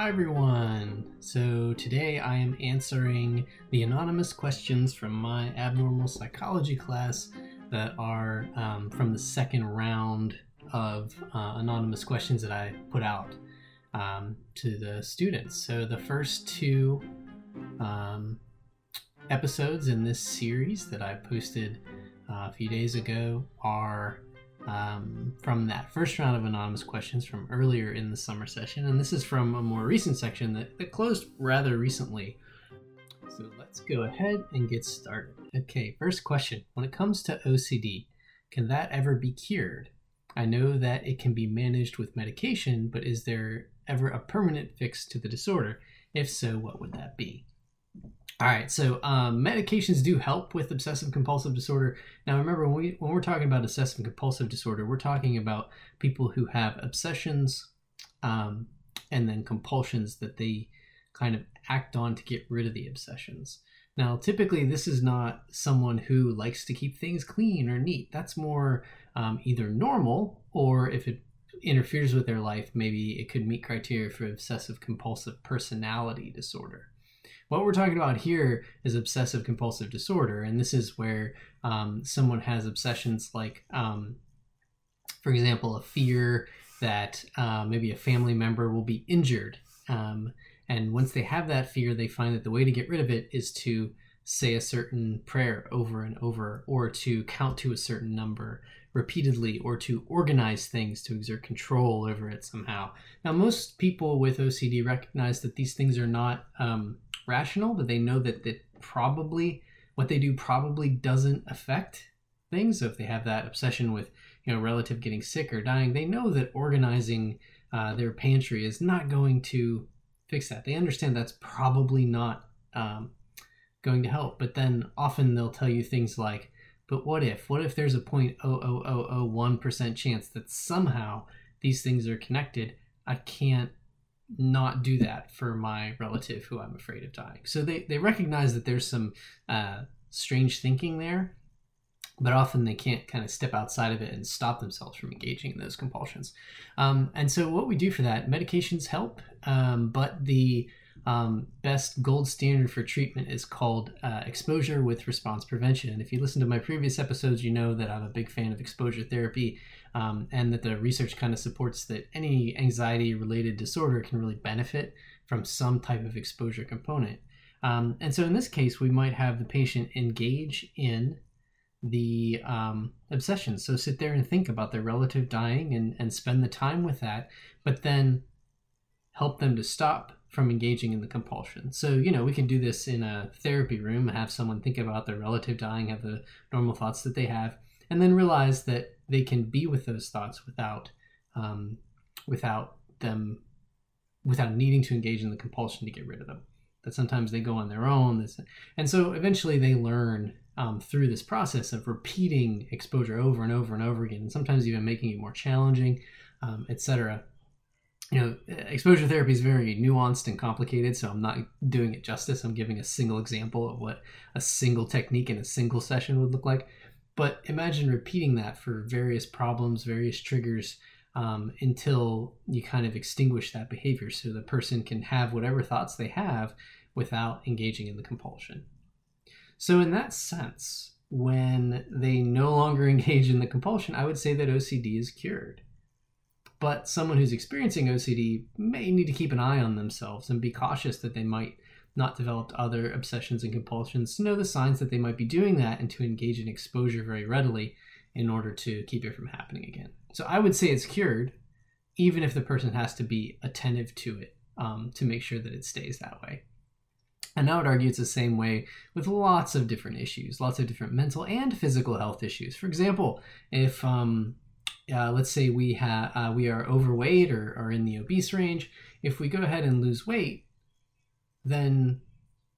Hi everyone! So today I am answering the anonymous questions from my abnormal psychology class that are um, from the second round of uh, anonymous questions that I put out um, to the students. So the first two um, episodes in this series that I posted uh, a few days ago are um, from that first round of anonymous questions from earlier in the summer session. And this is from a more recent section that, that closed rather recently. So let's go ahead and get started. Okay, first question. When it comes to OCD, can that ever be cured? I know that it can be managed with medication, but is there ever a permanent fix to the disorder? If so, what would that be? All right, so um, medications do help with obsessive compulsive disorder. Now, remember when we when we're talking about obsessive compulsive disorder, we're talking about people who have obsessions um, and then compulsions that they kind of act on to get rid of the obsessions. Now, typically, this is not someone who likes to keep things clean or neat. That's more um, either normal or if it interferes with their life, maybe it could meet criteria for obsessive compulsive personality disorder. What we're talking about here is obsessive compulsive disorder, and this is where um, someone has obsessions like, um, for example, a fear that uh, maybe a family member will be injured. Um, and once they have that fear, they find that the way to get rid of it is to say a certain prayer over and over, or to count to a certain number repeatedly, or to organize things to exert control over it somehow. Now, most people with OCD recognize that these things are not um, rational, that they know that that probably what they do probably doesn't affect things. So if they have that obsession with you know relative getting sick or dying, they know that organizing uh, their pantry is not going to fix that. They understand that's probably not um, going to help. But then often they'll tell you things like, "But what if? What if there's a point oh oh oh oh one percent chance that somehow these things are connected? I can't not do that for my relative who I'm afraid of dying. So they, they recognize that there's some uh, strange thinking there, but often they can't kind of step outside of it and stop themselves from engaging in those compulsions. Um, and so what we do for that, medications help, um, but the um, best gold standard for treatment is called uh, exposure with response prevention. And if you listen to my previous episodes, you know that I'm a big fan of exposure therapy um, and that the research kind of supports that any anxiety related disorder can really benefit from some type of exposure component. Um, and so in this case, we might have the patient engage in the um, obsession. So sit there and think about their relative dying and, and spend the time with that, but then help them to stop from engaging in the compulsion. So, you know, we can do this in a therapy room, have someone think about their relative dying, have the normal thoughts that they have, and then realize that they can be with those thoughts without um, without them without needing to engage in the compulsion to get rid of them. That sometimes they go on their own and so eventually they learn um, through this process of repeating exposure over and over and over again and sometimes even making it more challenging um, etc you know exposure therapy is very nuanced and complicated so i'm not doing it justice. I'm giving a single example of what a single technique in a single session would look like but imagine repeating that for various problems, various triggers, um, until you kind of extinguish that behavior so the person can have whatever thoughts they have without engaging in the compulsion. So, in that sense, when they no longer engage in the compulsion, I would say that OCD is cured. But someone who's experiencing OCD may need to keep an eye on themselves and be cautious that they might not developed other obsessions and compulsions, to know the signs that they might be doing that and to engage in exposure very readily in order to keep it from happening again. So I would say it's cured, even if the person has to be attentive to it um, to make sure that it stays that way. And I would argue it's the same way with lots of different issues, lots of different mental and physical health issues. For example, if um, uh, let's say we have uh, we are overweight or are in the obese range, if we go ahead and lose weight, then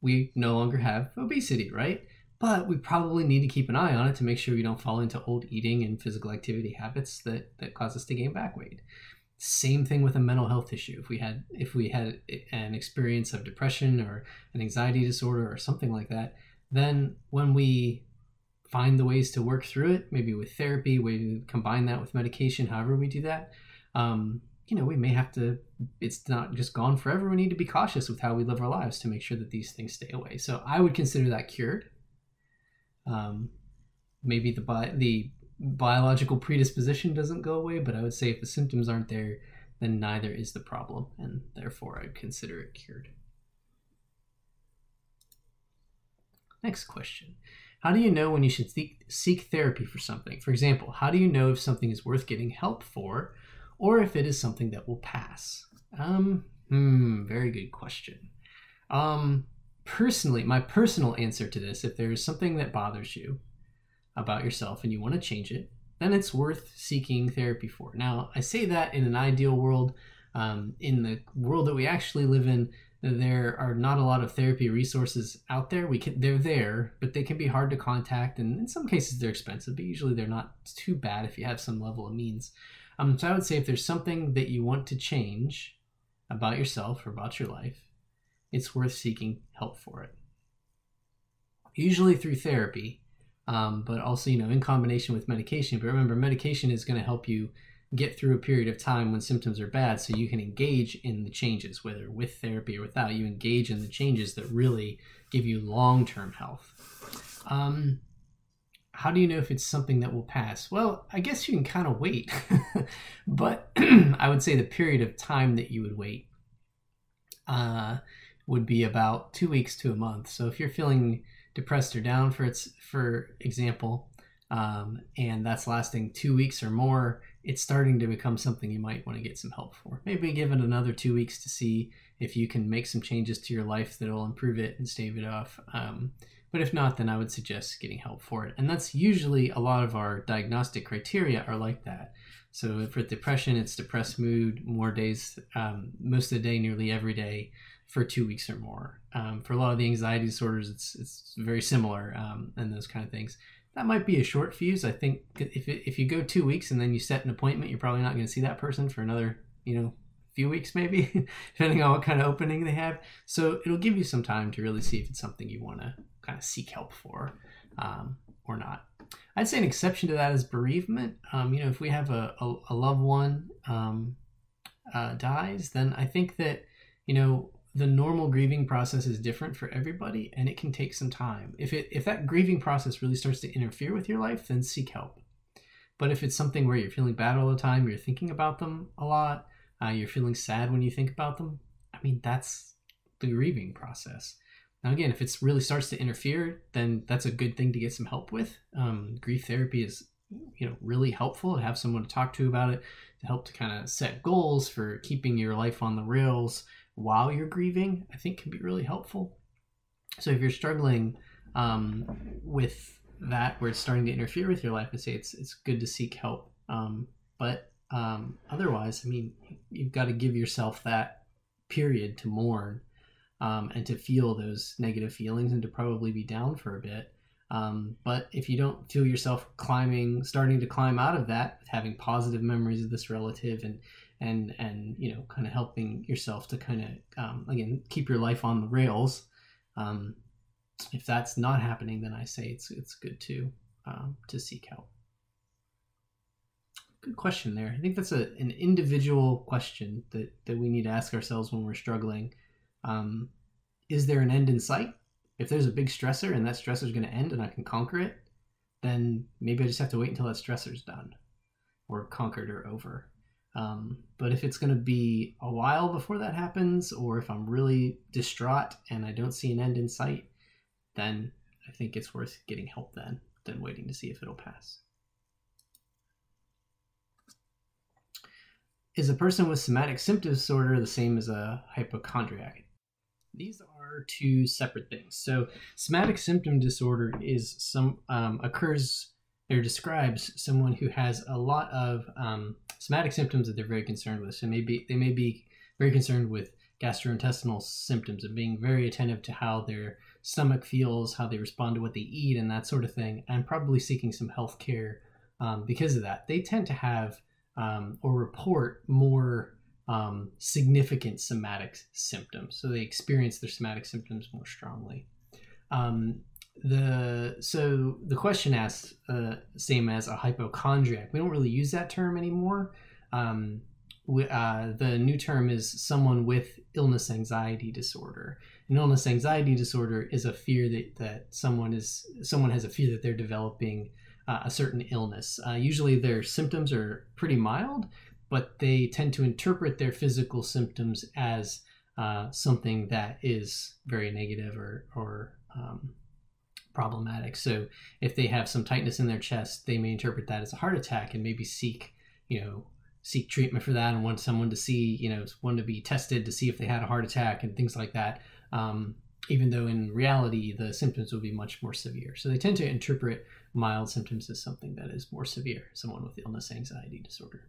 we no longer have obesity, right? But we probably need to keep an eye on it to make sure we don't fall into old eating and physical activity habits that, that cause us to gain back weight. Same thing with a mental health issue. If we had if we had an experience of depression or an anxiety disorder or something like that, then when we find the ways to work through it, maybe with therapy, we combine that with medication, however we do that, um, you know, we may have to, it's not just gone forever. We need to be cautious with how we live our lives to make sure that these things stay away. So I would consider that cured. Um, maybe the, bi- the biological predisposition doesn't go away, but I would say if the symptoms aren't there, then neither is the problem, and therefore I'd consider it cured. Next question. How do you know when you should seek therapy for something? For example, how do you know if something is worth getting help for or if it is something that will pass? Um, hmm, very good question. Um, personally, my personal answer to this, if there is something that bothers you about yourself and you want to change it, then it's worth seeking therapy for. Now, I say that in an ideal world. Um, in the world that we actually live in, there are not a lot of therapy resources out there. We can they're there, but they can be hard to contact, and in some cases they're expensive. But usually they're not too bad if you have some level of means. Um, so I would say if there's something that you want to change about yourself or about your life, it's worth seeking help for it. Usually through therapy, um, but also you know in combination with medication. But remember, medication is going to help you get through a period of time when symptoms are bad so you can engage in the changes whether with therapy or without you engage in the changes that really give you long-term health. Um, how do you know if it's something that will pass? Well i guess you can kind of wait but i would say the period of time that you would wait uh, would be about two weeks to a month. So if you're feeling depressed or down for its for example um, and that's lasting two weeks or more it's starting to become something you might want to get some help for. Maybe give it another two weeks to see if you can make some changes to your life that'll improve it and stave it off. Um, but if not, then I would suggest getting help for it. And that's usually a lot of our diagnostic criteria are like that. So for depression, it's depressed mood, more days, um, most of the day, nearly every day for two weeks or more. Um, for a lot of the anxiety disorders, it's it's very similar um, and those kind of things that might be a short fuse. I think if if you go two weeks and then you set an appointment, you're probably not going to see that person for another you know few weeks maybe, depending on what kind of opening they have. So it'll give you some time to really see if it's something you want to kind of seek help for um, or not. I'd say an exception to that is bereavement. Um, you know, if we have a, a, a loved one um, uh, dies, then I think that you know the normal grieving process is different for everybody and it can take some time. If it if that grieving process really starts to interfere with your life then seek help. But if it's something where you're feeling bad all the time you're thinking about them a lot uh, you're feeling sad when you think about them i mean that's the grieving process. Now again if it really starts to interfere then that's a good thing to get some help with. Um, grief therapy is you know really helpful to have someone to talk to about it to help to kind of set goals for keeping your life on the rails while you're grieving, I think can be really helpful. So if you're struggling um, with that, where it's starting to interfere with your life, I say it's it's good to seek help. Um, but um, otherwise, I mean, you've got to give yourself that period to mourn um, and to feel those negative feelings and to probably be down for a bit. Um, but if you don't feel yourself climbing, starting to climb out of that, having positive memories of this relative and and and you know kind of helping yourself to kind of um, again keep your life on the rails. Um, if that's not happening then i say it's it's good to um, to seek help. Good question there. I think that's a, an individual question that that we need to ask ourselves when we're struggling. Um, is there an end in sight? If there's a big stressor and that stressor is going to end and i can conquer it then maybe i just have to wait until that stressor's done or conquered or over um, but if it's going to be a while before that happens, or if I'm really distraught and I don't see an end in sight, then I think it's worth getting help then than waiting to see if it'll pass. Is a person with somatic symptom disorder the same as a hypochondriac? These are two separate things. So, somatic symptom disorder is some um, occurs or describes someone who has a lot of um, somatic symptoms that they're very concerned with. So maybe they may be very concerned with gastrointestinal symptoms and being very attentive to how their stomach feels, how they respond to what they eat, and that sort of thing, and probably seeking some health care um, because of that. They tend to have um, or report more um, significant somatic symptoms. So they experience their somatic symptoms more strongly. Um, the so the question asks uh, same as a hypochondriac. We don't really use that term anymore. Um, uh, the new term is someone with illness anxiety disorder. An illness anxiety disorder is a fear that, that someone is someone has a fear that they're developing uh, a certain illness. Uh, usually their symptoms are pretty mild, but they tend to interpret their physical symptoms as uh, something that is very negative or or um, problematic. So if they have some tightness in their chest, they may interpret that as a heart attack and maybe seek you know seek treatment for that and want someone to see, you know, want to be tested to see if they had a heart attack and things like that. Um, even though in reality the symptoms will be much more severe. So they tend to interpret mild symptoms as something that is more severe, someone with illness anxiety disorder.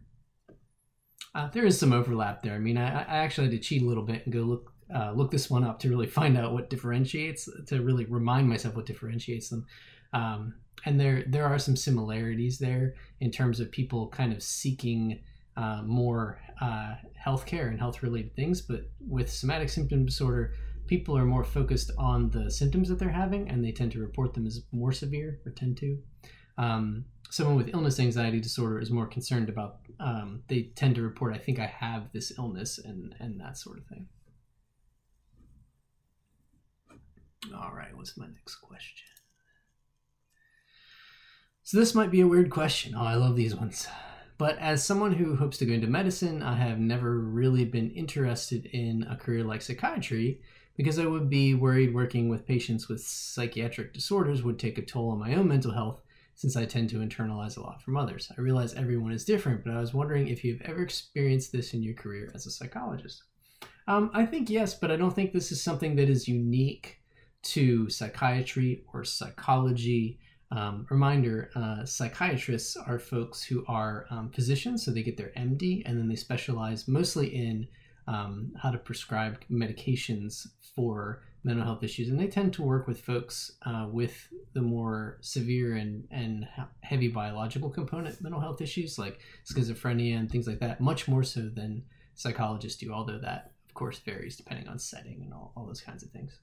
Uh, there is some overlap there. I mean, I, I, actually had to cheat a little bit and go look uh, look this one up to really find out what differentiates, to really remind myself what differentiates them. Um, and there there are some similarities there in terms of people kind of seeking uh, more uh, healthcare and health related things. But with somatic symptom disorder, people are more focused on the symptoms that they're having and they tend to report them as more severe or tend to. Um, someone with illness anxiety disorder is more concerned about, um, they tend to report, I think I have this illness and, and that sort of thing. All right, what's my next question? So this might be a weird question. Oh, I love these ones. But as someone who hopes to go into medicine, I have never really been interested in a career like psychiatry because I would be worried working with patients with psychiatric disorders would take a toll on my own mental health since I tend to internalize a lot from others. I realize everyone is different, but I was wondering if you've ever experienced this in your career as a psychologist. Um, I think yes, but I don't think this is something that is unique to psychiatry or psychology. Um, reminder uh, psychiatrists are folks who are um, physicians, so they get their MD and then they specialize mostly in um, how to prescribe medications for mental health issues. And they tend to work with folks uh, with the more severe and, and heavy biological component mental health issues like schizophrenia and things like that, much more so than psychologists do, although that, of course, varies depending on setting and all, all those kinds of things.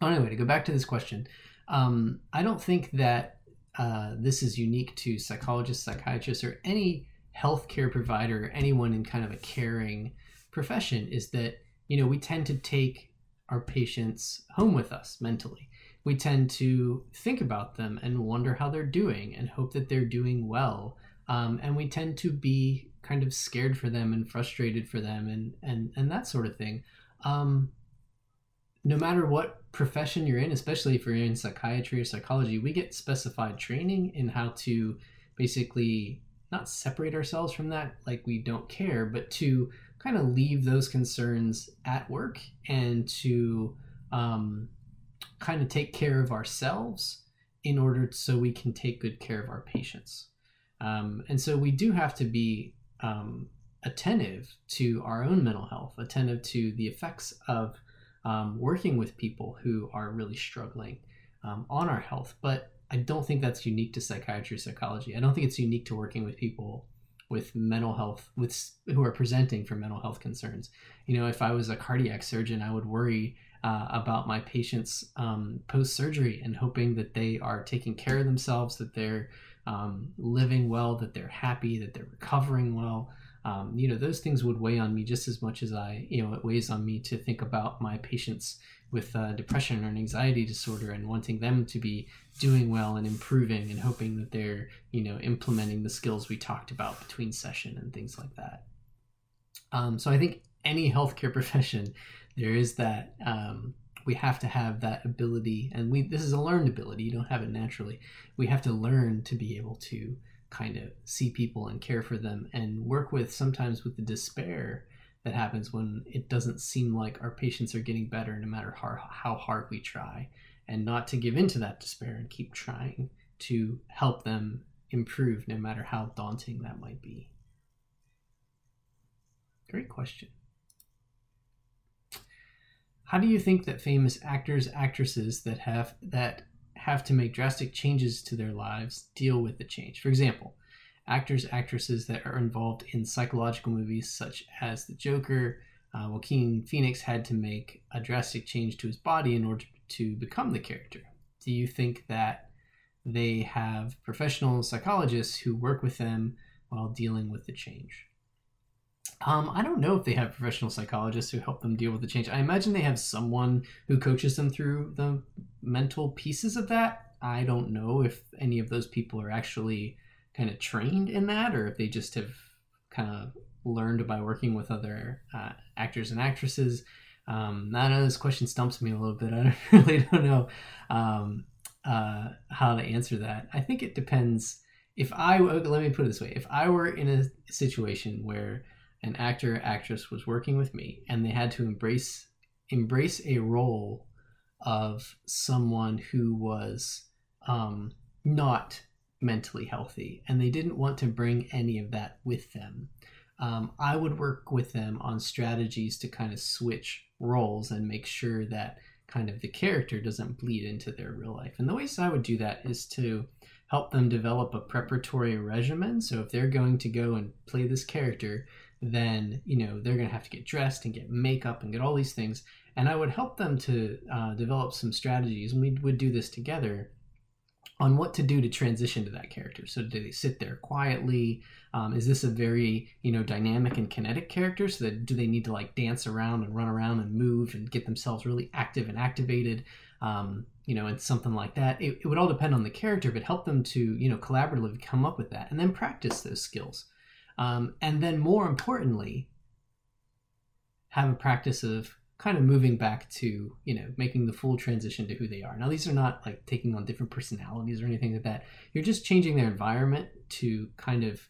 Anyway, to go back to this question, um, I don't think that uh, this is unique to psychologists, psychiatrists, or any healthcare provider, anyone in kind of a caring profession, is that you know we tend to take our patients home with us mentally. We tend to think about them and wonder how they're doing and hope that they're doing well. Um, and we tend to be kind of scared for them and frustrated for them and and and that sort of thing. Um, no matter what profession you're in, especially if you're in psychiatry or psychology, we get specified training in how to basically not separate ourselves from that like we don't care, but to kind of leave those concerns at work and to um, kind of take care of ourselves in order so we can take good care of our patients. Um, and so we do have to be um, attentive to our own mental health, attentive to the effects of um, working with people who are really struggling um, on our health. But I don't think that's unique to psychiatry, or psychology. I don't think it's unique to working with people with mental health, with who are presenting for mental health concerns. You know, if I was a cardiac surgeon, I would worry uh, about my patients um, post surgery and hoping that they are taking care of themselves, that they're um, living well, that they're happy, that they're recovering well um, you know those things would weigh on me just as much as i you know it weighs on me to think about my patients with uh, depression or an anxiety disorder and wanting them to be doing well and improving and hoping that they're you know implementing the skills we talked about between session and things like that. Um, so i think any healthcare profession there is that um, we have to have that ability and we this is a learned ability you don't have it naturally. We have to learn to be able to kind of see people and care for them and work with sometimes with the despair that happens when it doesn't seem like our patients are getting better no matter how, how hard we try. And not to give into that despair and keep trying to help them improve no matter how daunting that might be. Great question. How do you think that famous actors actresses that have that have to make drastic changes to their lives deal with the change. For example, actors, actresses that are involved in psychological movies such as The Joker, uh, Joaquin Phoenix had to make a drastic change to his body in order to become the character. Do you think that they have professional psychologists who work with them while dealing with the change? Um, I don't know if they have professional psychologists who help them deal with the change. I imagine they have someone who coaches them through the mental pieces of that. I don't know if any of those people are actually kind of trained in that or if they just have kind of learned by working with other uh, actors and actresses. Um, I know this question stumps me a little bit. I really don't know um, uh, how to answer that. I think it depends. If I let me put it this way: if I were in a situation where an actor or actress was working with me and they had to embrace embrace a role of someone who was um, not mentally healthy and they didn't want to bring any of that with them. Um, i would work with them on strategies to kind of switch roles and make sure that kind of the character doesn't bleed into their real life. And the ways i would do that is to help them develop a preparatory regimen. So if they're going to go and play this character then you know they're going to have to get dressed and get makeup and get all these things. And i would help them to uh, develop some strategies and we would do this together on what to do to transition to that character. So do they sit there quietly? Um, is this a very you know dynamic and kinetic character? So that do they need to like dance around and run around and move and get themselves really active and activated? Um, you know and something like that. It, it would all depend on the character but help them to you know collaboratively come up with that and then practice those skills um, and then, more importantly, have a practice of kind of moving back to, you know, making the full transition to who they are. Now, these are not like taking on different personalities or anything like that. You're just changing their environment to kind of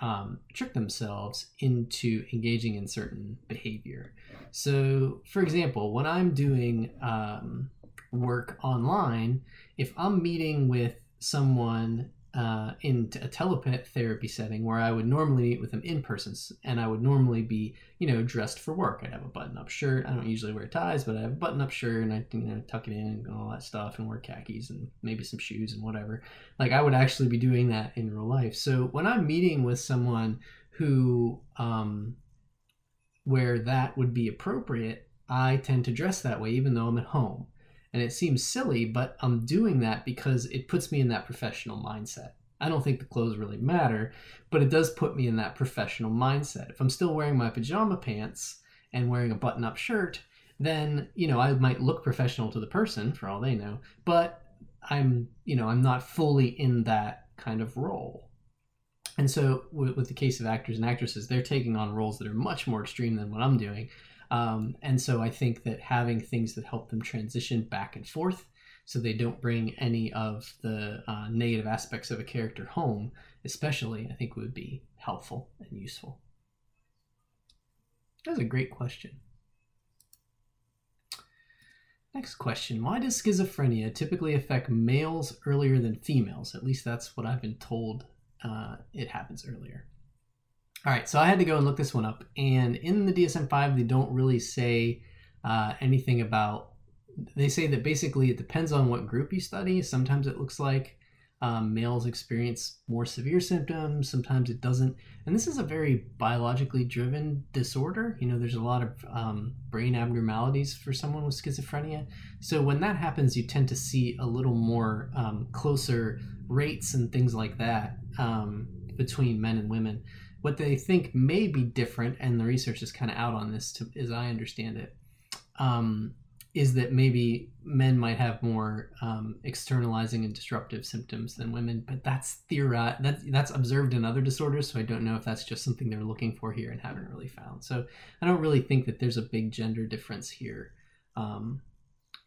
um, trick themselves into engaging in certain behavior. So, for example, when I'm doing um, work online, if I'm meeting with someone uh, in a teletherapy setting where I would normally meet with them in person, and I would normally be, you know, dressed for work. I'd have a button-up shirt. I don't usually wear ties, but I have a button-up shirt, and I, you know, tuck it in and all that stuff, and wear khakis and maybe some shoes and whatever. Like I would actually be doing that in real life. So when I'm meeting with someone who, um, where that would be appropriate, I tend to dress that way, even though I'm at home. And it seems silly, but I'm doing that because it puts me in that professional mindset. I don't think the clothes really matter, but it does put me in that professional mindset. If I'm still wearing my pajama pants and wearing a button up shirt, then, you know, I might look professional to the person for all they know, but I'm, you know, I'm not fully in that kind of role. And so, with, with the case of actors and actresses, they're taking on roles that are much more extreme than what I'm doing. Um, and so I think that having things that help them transition back and forth so they don't bring any of the uh, negative aspects of a character home, especially, I think would be helpful and useful. That's a great question. Next question Why does schizophrenia typically affect males earlier than females? At least that's what I've been told uh, it happens earlier. All right, so I had to go and look this one up, and in the DSM-5, they don't really say uh, anything about. They say that basically it depends on what group you study. Sometimes it looks like um, males experience more severe symptoms. Sometimes it doesn't, and this is a very biologically driven disorder. You know, there's a lot of um, brain abnormalities for someone with schizophrenia. So when that happens, you tend to see a little more um, closer rates and things like that um, between men and women what they think may be different, and the research is kind of out on this, to, as I understand it, um, is that maybe men might have more um, externalizing and disruptive symptoms than women, but that's theori- that's that's observed in other disorders. So I don't know if that's just something they're looking for here and haven't really found. So I don't really think that there's a big gender difference here. Um,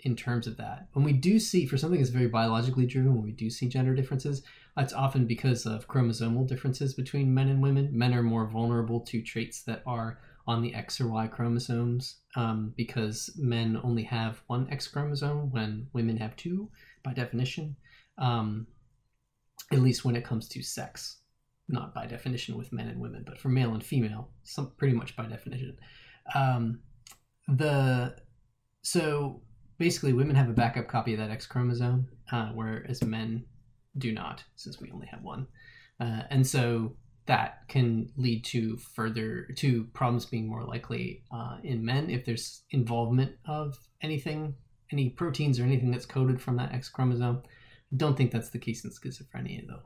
in terms of that. When we do see, for something that's very biologically driven, when we do see gender differences, that's often because of chromosomal differences between men and women. Men are more vulnerable to traits that are on the X or Y chromosomes um, because men only have one X chromosome when women have two by definition, um, at least when it comes to sex. Not by definition with men and women, but for male and female, some pretty much by definition. Um, the so basically women have a backup copy of that X chromosome, uh, whereas men do not, since we only have one. Uh, and so that can lead to further to problems being more likely uh, in men if there's involvement of anything, any proteins or anything that's coded from that X chromosome. I don't think that's the case in schizophrenia, though.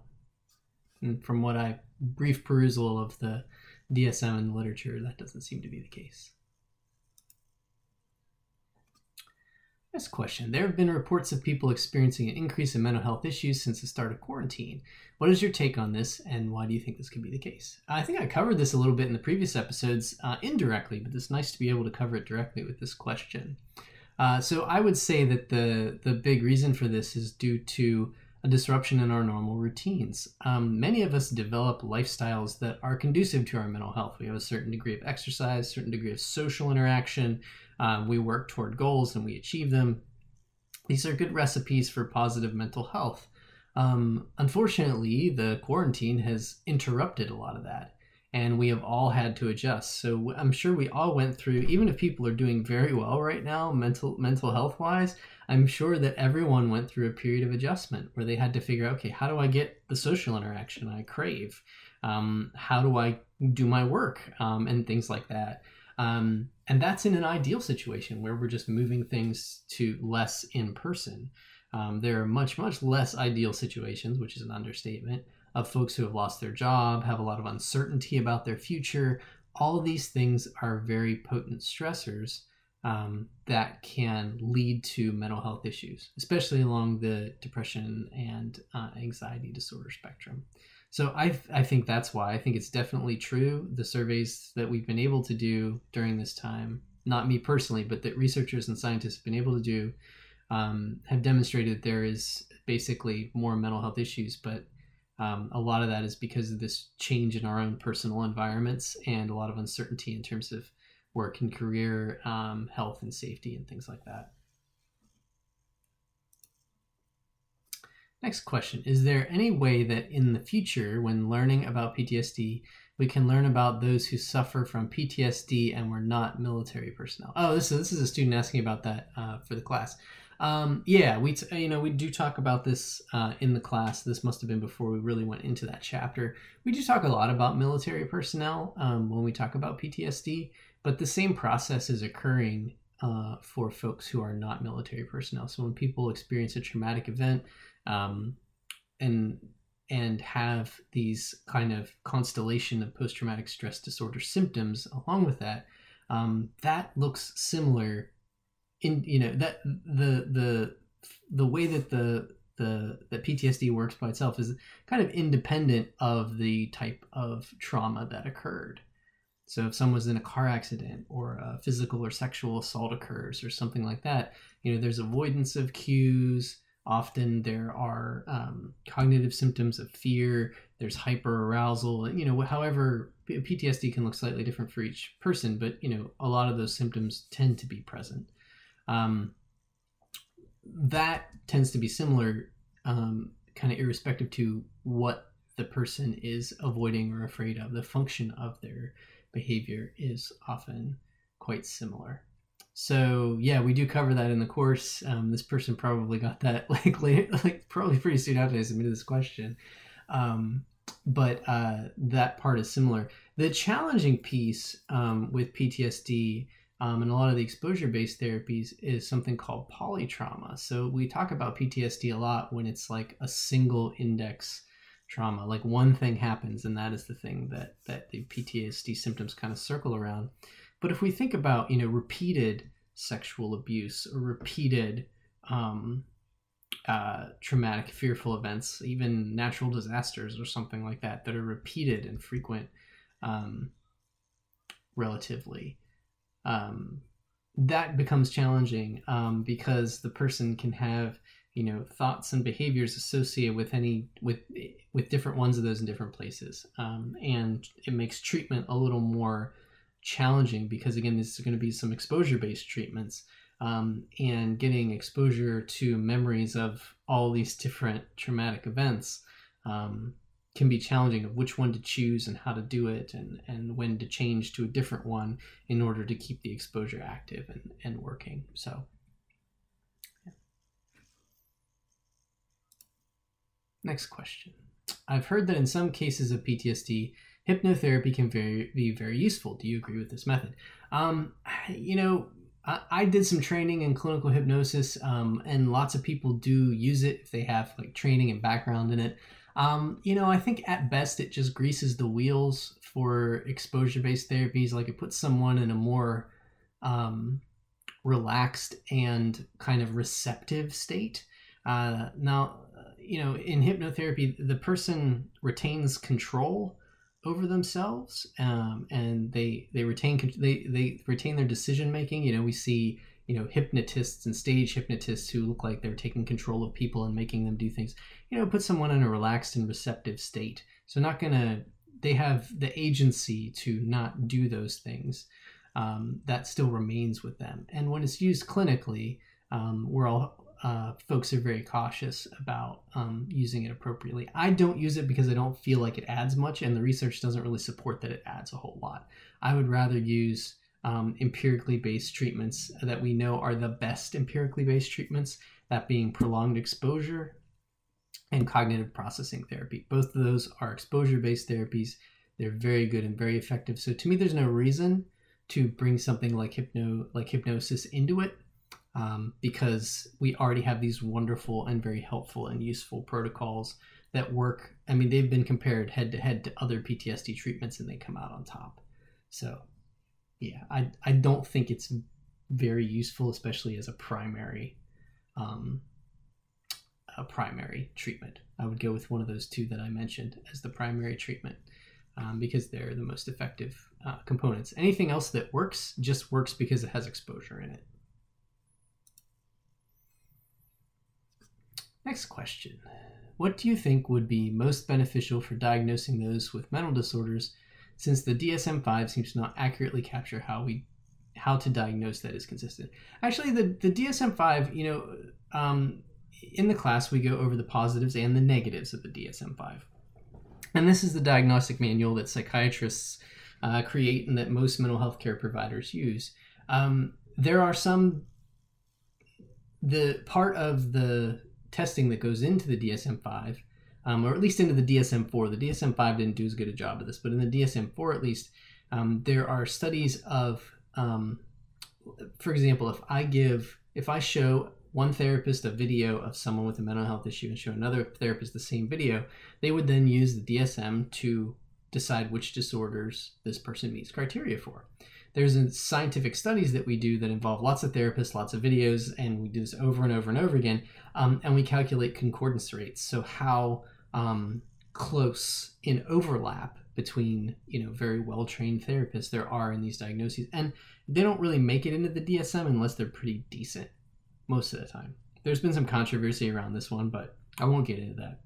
And from what I brief perusal of the DSM and the literature, that doesn't seem to be the case. Next question. There have been reports of people experiencing an increase in mental health issues since the start of quarantine. What is your take on this, and why do you think this could be the case? I think I covered this a little bit in the previous episodes uh, indirectly, but it's nice to be able to cover it directly with this question. Uh, so I would say that the the big reason for this is due to a disruption in our normal routines. Um, many of us develop lifestyles that are conducive to our mental health. We have a certain degree of exercise, certain degree of social interaction. Um, we work toward goals and we achieve them. These are good recipes for positive mental health. Um, unfortunately, the quarantine has interrupted a lot of that and we have all had to adjust. So I'm sure we all went through, even if people are doing very well right now, mental mental health wise, I'm sure that everyone went through a period of adjustment where they had to figure out, okay, how do I get the social interaction I crave? Um, how do I do my work um, and things like that? Um, and that's in an ideal situation where we're just moving things to less in person. Um, there are much much less ideal situations, which is an understatement of folks who have lost their job, have a lot of uncertainty about their future. All of these things are very potent stressors um, that can lead to mental health issues, especially along the depression and uh, anxiety disorder spectrum. So I, I think that's why I think it's definitely true. The surveys that we've been able to do during this time, not me personally, but that researchers and scientists have been able to do, um, have demonstrated there is basically more mental health issues, but um, a lot of that is because of this change in our own personal environments and a lot of uncertainty in terms of work and career, um, health and safety, and things like that. Next question Is there any way that in the future, when learning about PTSD, we can learn about those who suffer from PTSD and were not military personnel? Oh, this is, this is a student asking about that uh, for the class. Um, yeah, we t- you know we do talk about this uh, in the class. This must have been before we really went into that chapter. We do talk a lot about military personnel um, when we talk about PTSD, but the same process is occurring uh, for folks who are not military personnel. So when people experience a traumatic event um, and and have these kind of constellation of post-traumatic stress disorder symptoms along with that, um, that looks similar in you know that the the the way that the the that PTSD works by itself is kind of independent of the type of trauma that occurred. So if someone was in a car accident or a physical or sexual assault occurs or something like that, you know, there's avoidance of cues. Often there are um, cognitive symptoms of fear. There's hyperarousal. You know, however, PTSD can look slightly different for each person, but you know, a lot of those symptoms tend to be present um, that tends to be similar, um, kind of irrespective to what the person is avoiding or afraid of. The function of their behavior is often quite similar. So yeah, we do cover that in the course. Um, this person probably got that like later, like probably pretty soon after I submitted this question. Um, but uh, that part is similar. The challenging piece um, with PTSD um, and a lot of the exposure based therapies is something called polytrauma. So we talk about PTSD a lot when it's like a single index trauma, like one thing happens, and that is the thing that that the PTSD symptoms kind of circle around. But if we think about you know repeated sexual abuse or repeated um, uh, traumatic, fearful events, even natural disasters or something like that, that are repeated and frequent um, relatively, um, that becomes challenging um, because the person can have you know thoughts and behaviors associated with any with with different ones of those in different places um, and it makes treatment a little more challenging because again this is going to be some exposure based treatments um, and getting exposure to memories of all these different traumatic events um, can be challenging of which one to choose and how to do it and, and when to change to a different one in order to keep the exposure active and, and working. So, yeah. next question. I've heard that in some cases of PTSD, hypnotherapy can very, be very useful. Do you agree with this method? Um, you know, I, I did some training in clinical hypnosis, um, and lots of people do use it if they have like training and background in it. Um, you know, I think at best it just greases the wheels for exposure-based therapies. Like it puts someone in a more um, relaxed and kind of receptive state. Uh, now, you know, in hypnotherapy, the person retains control over themselves, um, and they they retain they they retain their decision making. You know, we see you know hypnotists and stage hypnotists who look like they're taking control of people and making them do things. You know, put someone in a relaxed and receptive state. So not gonna they have the agency to not do those things. Um, that still remains with them. And when it's used clinically, um, we're all uh, folks are very cautious about um, using it appropriately. I don't use it because I don't feel like it adds much, and the research doesn't really support that it adds a whole lot. I would rather use um, empirically based treatments that we know are the best empirically based treatments, that being prolonged exposure and cognitive processing therapy. Both of those are exposure based therapies. They're very good and very effective. So to me, there's no reason to bring something like hypno like hypnosis into it um, because we already have these wonderful and very helpful and useful protocols that work. I mean, they've been compared head to head to other PTSD treatments and they come out on top. So, yeah, I, I don't think it's very useful, especially as a primary um, a primary treatment. I would go with one of those two that I mentioned as the primary treatment um, because they're the most effective uh, components. Anything else that works just works because it has exposure in it. Next question. What do you think would be most beneficial for diagnosing those with mental disorders since the DSM-5 seems to not accurately capture how we how to diagnose that is consistent? Actually, the, the DSM-5, you know, um, in the class we go over the positives and the negatives of the DSM-5. And this is the diagnostic manual that psychiatrists uh, create and that most mental health care providers use. Um, there are some, the part of the testing that goes into the DSM-5, um, or at least into the DSM-4. The DSM-5 didn't do as good a job of this, but in the DSM-4 at least, um, there are studies of, um, for example, if I give, if I show one therapist a video of someone with a mental health issue and show another therapist the same video, they would then use the DSM to decide which disorders this person meets criteria for there's scientific studies that we do that involve lots of therapists, lots of videos, and we do this over and over and over again. Um, and we calculate concordance rates. So how um, close in overlap between you know very well trained therapists there are in these diagnoses, and they don't really make it into the DSM unless they're pretty decent most of the time. There's been some controversy around this one, but I won't get into that.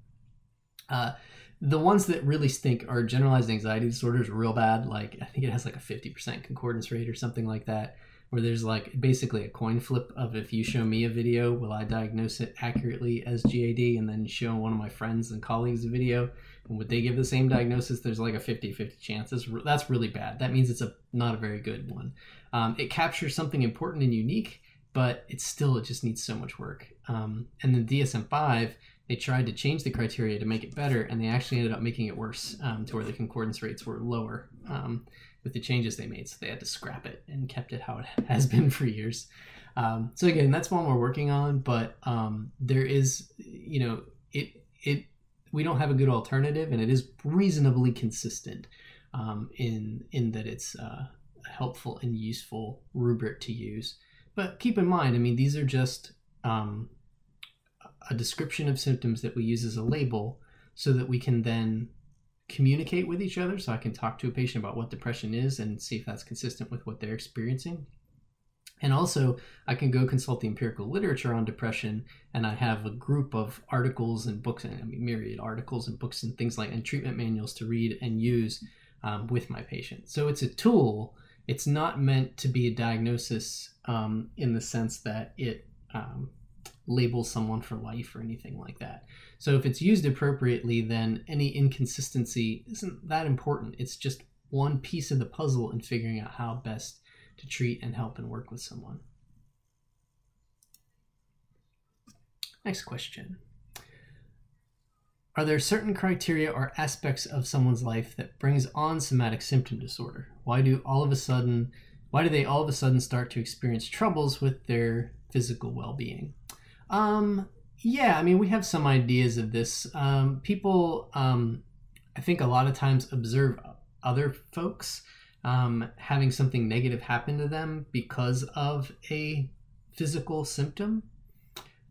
Uh, the ones that really stink are generalized anxiety disorders real bad like i think it has like a 50% concordance rate or something like that where there's like basically a coin flip of if you show me a video will i diagnose it accurately as gad and then show one of my friends and colleagues a video? And would they give the same diagnosis? There's like a 50-50 chance that's, that's really bad. That means it's a not a very good one. Um, it captures something important and unique but it's still it just needs so much work. Um, and then dsm-5 they tried to change the criteria to make it better, and they actually ended up making it worse um, to where the concordance rates were lower um, with the changes they made. So they had to scrap it and kept it how it has been for years. Um, so again, that's one we're working on, but um, there is, you know, it it we don't have a good alternative, and it is reasonably consistent um, in in that it's uh, a helpful and useful rubric to use. But keep in mind, I mean, these are just um, a description of symptoms that we use as a label so that we can then communicate with each other. So I can talk to a patient about what depression is and see if that's consistent with what they're experiencing. And also, I can go consult the empirical literature on depression, and I have a group of articles and books, and I mean, myriad articles and books and things like, and treatment manuals to read and use um, with my patient. So it's a tool. It's not meant to be a diagnosis um, in the sense that it um, label someone for life or anything like that. So if it's used appropriately, then any inconsistency isn't that important. It's just one piece of the puzzle in figuring out how best to treat and help and work with someone. Next question. Are there certain criteria or aspects of someone's life that brings on somatic symptom disorder? Why do all of a sudden why do they all of a sudden start to experience troubles with their physical well-being? Um, Yeah, I mean, we have some ideas of this. Um, people, um, I think, a lot of times observe other folks um, having something negative happen to them because of a physical symptom.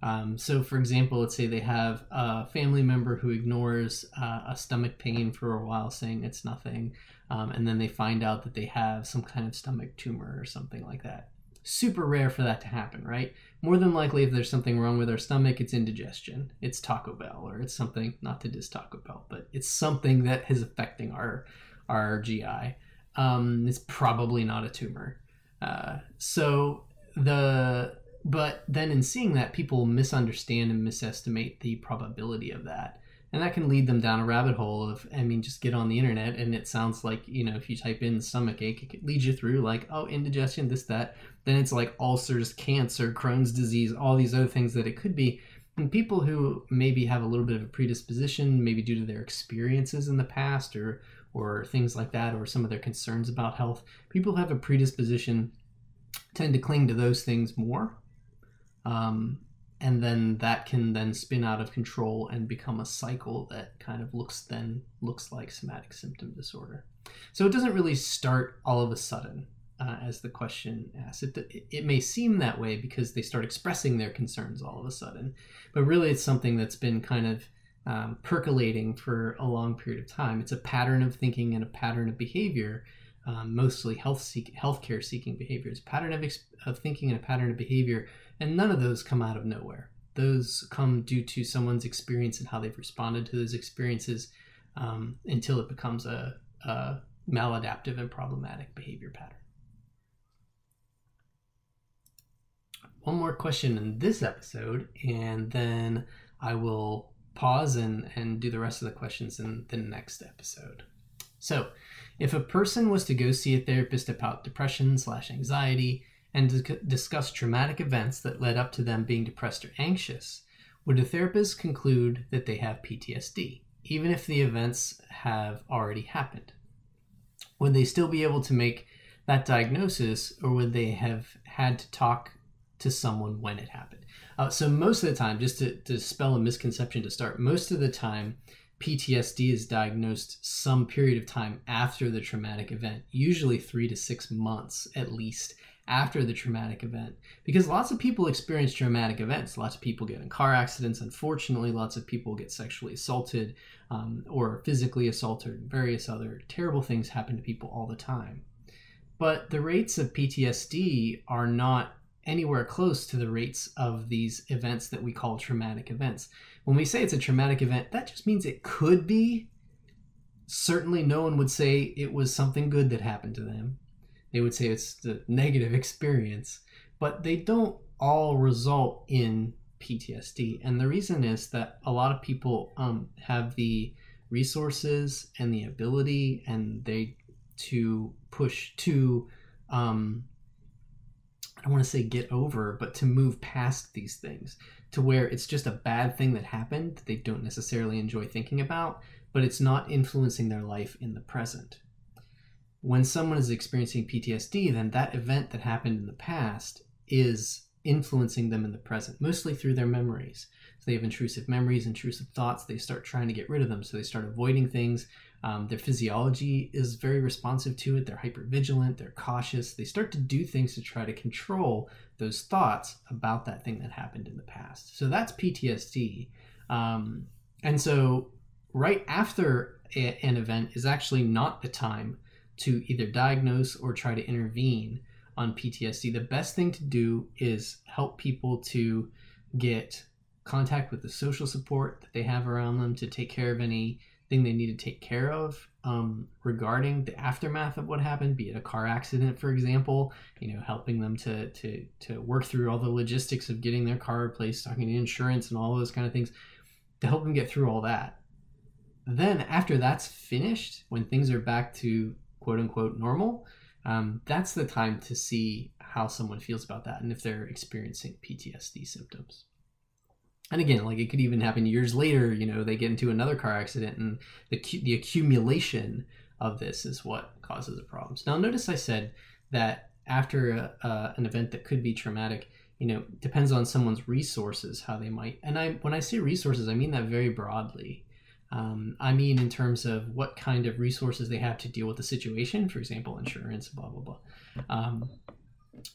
Um, so, for example, let's say they have a family member who ignores uh, a stomach pain for a while, saying it's nothing, um, and then they find out that they have some kind of stomach tumor or something like that. Super rare for that to happen, right? More than likely, if there's something wrong with our stomach, it's indigestion, it's Taco Bell, or it's something not to diss Taco Bell, but it's something that is affecting our our GI. Um, it's probably not a tumor. Uh, so the but then in seeing that, people misunderstand and misestimate the probability of that. And that can lead them down a rabbit hole of, I mean, just get on the internet and it sounds like, you know, if you type in stomach ache, it leads you through like, oh, indigestion, this, that. Then it's like ulcers, cancer, Crohn's disease, all these other things that it could be. And people who maybe have a little bit of a predisposition, maybe due to their experiences in the past or or things like that, or some of their concerns about health, people who have a predisposition tend to cling to those things more. Um, and then that can then spin out of control and become a cycle that kind of looks then looks like somatic symptom disorder. So it doesn't really start all of a sudden uh, as the question asks it, it may seem that way because they start expressing their concerns all of a sudden but really it's something that's been kind of um, percolating for a long period of time it's a pattern of thinking and a pattern of behavior um, mostly health seek healthcare seeking behaviors pattern of, of thinking and a pattern of behavior and none of those come out of nowhere. Those come due to someone's experience and how they've responded to those experiences um, until it becomes a, a maladaptive and problematic behavior pattern. One more question in this episode, and then I will pause and, and do the rest of the questions in the next episode. So, if a person was to go see a therapist about depression slash anxiety, and discuss traumatic events that led up to them being depressed or anxious, would a therapist conclude that they have PTSD, even if the events have already happened? Would they still be able to make that diagnosis, or would they have had to talk to someone when it happened? Uh, so, most of the time, just to, to spell a misconception to start, most of the time, PTSD is diagnosed some period of time after the traumatic event, usually three to six months at least after the traumatic event. Because lots of people experience traumatic events. Lots of people get in car accidents unfortunately. Lots of people get sexually assaulted um, or physically assaulted various other terrible things happen to people all the time. But the rates of ptsd are not anywhere close to the rates of these events that we call traumatic events. When we say it's a traumatic event that just means it could be. Certainly no one would say it was something good that happened to them. They would say it's the negative experience, but they don't all result in PTSD. And the reason is that a lot of people um, have the resources and the ability and they to push to um, I want to say get over, but to move past these things to where it's just a bad thing that happened that they don't necessarily enjoy thinking about, but it's not influencing their life in the present when someone is experiencing PTSD, then that event that happened in the past is influencing them in the present, mostly through their memories. So they have intrusive memories, intrusive thoughts. They start trying to get rid of them. So they start avoiding things. Um, their physiology is very responsive to it. They're hyper vigilant. They're cautious. They start to do things to try to control those thoughts about that thing that happened in the past. So that's PTSD. Um, and so, right after a, an event is actually not the time to either diagnose or try to intervene on PTSD, the best thing to do is help people to get contact with the social support that they have around them to take care of anything they need to take care of um, regarding the aftermath of what happened, be it a car accident, for example. You know, helping them to to to work through all the logistics of getting their car replaced, talking to insurance, and all those kind of things to help them get through all that. Then, after that's finished, when things are back to quote unquote normal, um, that's the time to see how someone feels about that and if they're experiencing PTSD symptoms. And again, like it could even happen years later, you know, they get into another car accident and the, the accumulation of this is what causes the problems. Now, notice I said that after a, uh, an event that could be traumatic, you know depends on someone's resources how they might and i when i say resources i mean that very broadly um, i mean in terms of what kind of resources they have to deal with the situation for example insurance blah blah blah um,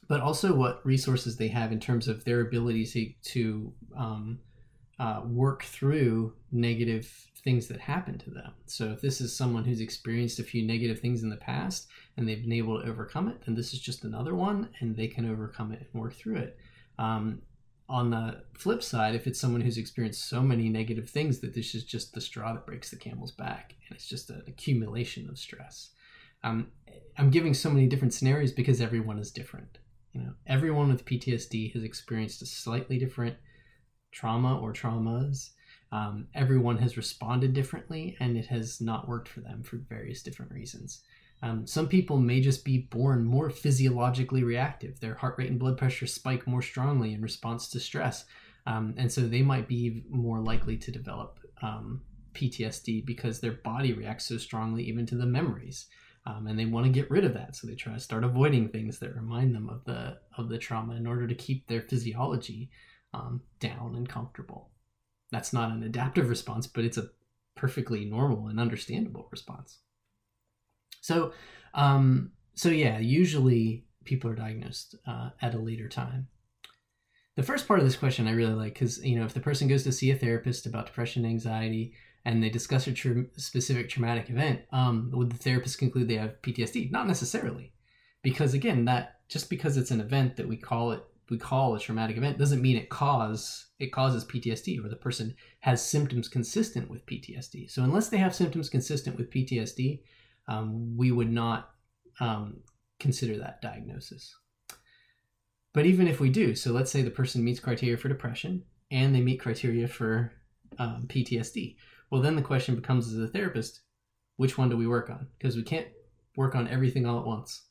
but also what resources they have in terms of their ability to, to um, uh, work through negative things that happen to them. So if this is someone who's experienced a few negative things in the past and they've been able to overcome it, then this is just another one and they can overcome it and work through it. Um, on the flip side, if it's someone who's experienced so many negative things that this is just the straw that breaks the camel's back and it's just an accumulation of stress. Um, I'm giving so many different scenarios because everyone is different. You know, everyone with PTSD has experienced a slightly different trauma or traumas. Um, everyone has responded differently, and it has not worked for them for various different reasons. Um, some people may just be born more physiologically reactive. Their heart rate and blood pressure spike more strongly in response to stress. Um, and so they might be more likely to develop um, PTSD because their body reacts so strongly even to the memories um, and they want to get rid of that. So they try to start avoiding things that remind them of the of the trauma in order to keep their physiology um, down and comfortable. That's not an adaptive response but it's a perfectly normal and understandable response. So um, so yeah usually people are diagnosed uh, at a later time. The first part of this question i really like because you know if the person goes to see a therapist about depression anxiety and they discuss a tra- specific traumatic event, um, would the therapist conclude they have PTSD? Not necessarily, because again, that just because it's an event that we call it we call a traumatic event doesn't mean it cause it causes PTSD or the person has symptoms consistent with PTSD. So unless they have symptoms consistent with PTSD, um, we would not um, consider that diagnosis. But even if we do, so let's say the person meets criteria for depression and they meet criteria for um, PTSD, well, then the question becomes as a therapist, which one do we work on? Because we can't work on everything all at once.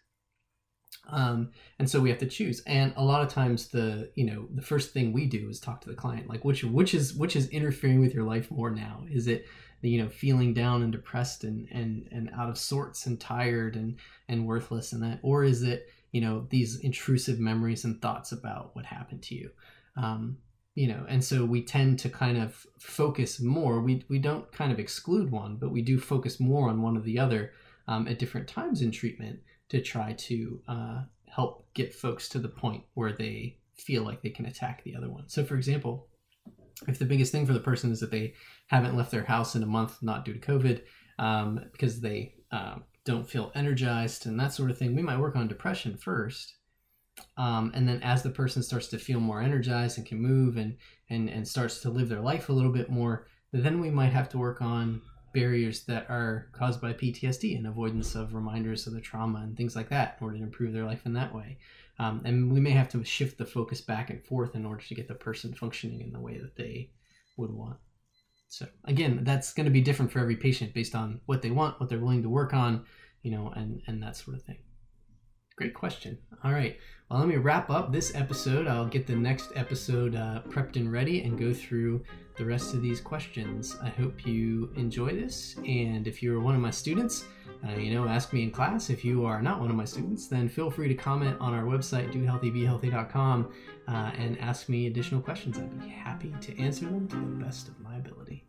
Um, and so we have to choose. And a lot of times the, you know, the first thing we do is talk to the client, like which, which is, which is interfering with your life more now? Is it, you know, feeling down and depressed and, and, and out of sorts and tired and, and worthless and that, or is it, you know, these intrusive memories and thoughts about what happened to you? Um, you know and so we tend to kind of focus more. We, we don't kind of exclude one but we do focus more on one or the other um, at different times in treatment to try to uh, help get folks to the point where they feel like they can attack the other one. So for example if the biggest thing for the person is that they haven't left their house in a month not due to covid um, because they uh, don't feel energized and that sort of thing we might work on depression first um, and then as the person starts to feel more energized and can move and, and, and starts to live their life a little bit more, then we might have to work on barriers that are caused by PTSD and avoidance of reminders of the trauma and things like that in order to improve their life in that way. Um, and we may have to shift the focus back and forth in order to get the person functioning in the way that they would want. So again, that's going to be different for every patient based on what they want, what they're willing to work on, you know, and and that sort of thing. Great question. All right. Well, let me wrap up this episode. I'll get the next episode uh, prepped and ready and go through the rest of these questions. I hope you enjoy this. And if you're one of my students, uh, you know, ask me in class. If you are not one of my students, then feel free to comment on our website, dohealthybehealthy.com, uh, and ask me additional questions. I'd be happy to answer them to the best of my ability.